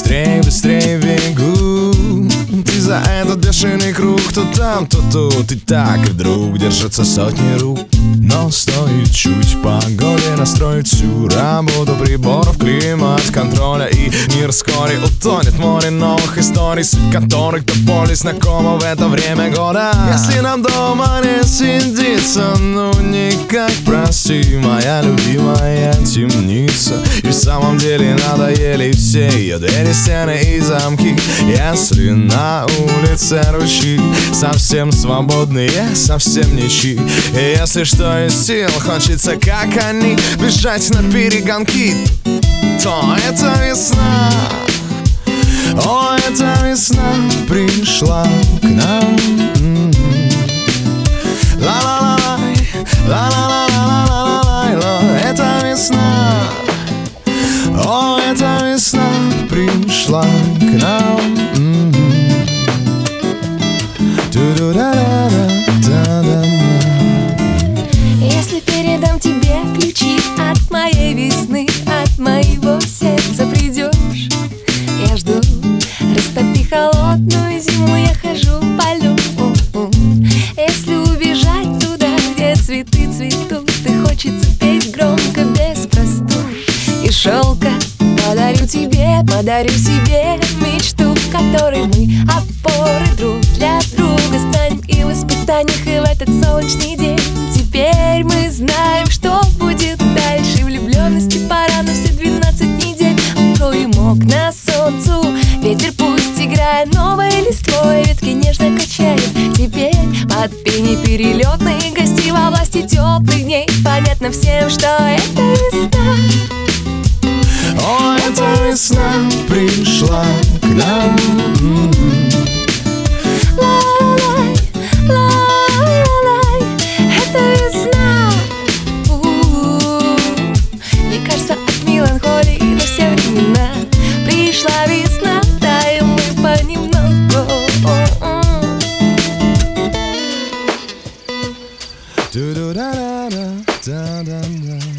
Быстрее, быстрее бегу. Ты за этот бешеный круг То там, то тут. И так вдруг держатся сотни рук. Но стоит чуть погоде Настроить всю работу приборов Климат контроля И мир. Вскоре утонет море новых историй с которых до боли знакома в это время года. Если нам дома не сидится, ну не никак прости Моя любимая темница. И в самом деле надоели все ее двери, стены и замки. Если на улице ручьи Совсем свободные, совсем ничьи. И если что из сил хочется, как они Бежать на перегонки То это весна О, эта весна пришла к нам О, эта весна пришла к нам М-м. Ту-ду-да-да-да-да-да. Если передам тебе ключи от моей весны, от моего сердца подарю себе мечту, в которой мы опоры друг для друга станем и в испытаниях, и в этот солнечный день. Теперь мы знаем, что будет дальше. Влюбленности пора на все 12 недель. Откроем окна солнцу, ветер пусть играет новой листвой, ветки нежно качает. Теперь под пение перелетной гости во власти теплых дней. Понятно всем, что это весна. О, эта весна пришла к нам. Ла-лай, ла-лай, это весна. У-у-у. Кажется, от меланхолии до все времена Пришла весна, да и мы понемногу Ту-ду-да-да-да-да-да-да.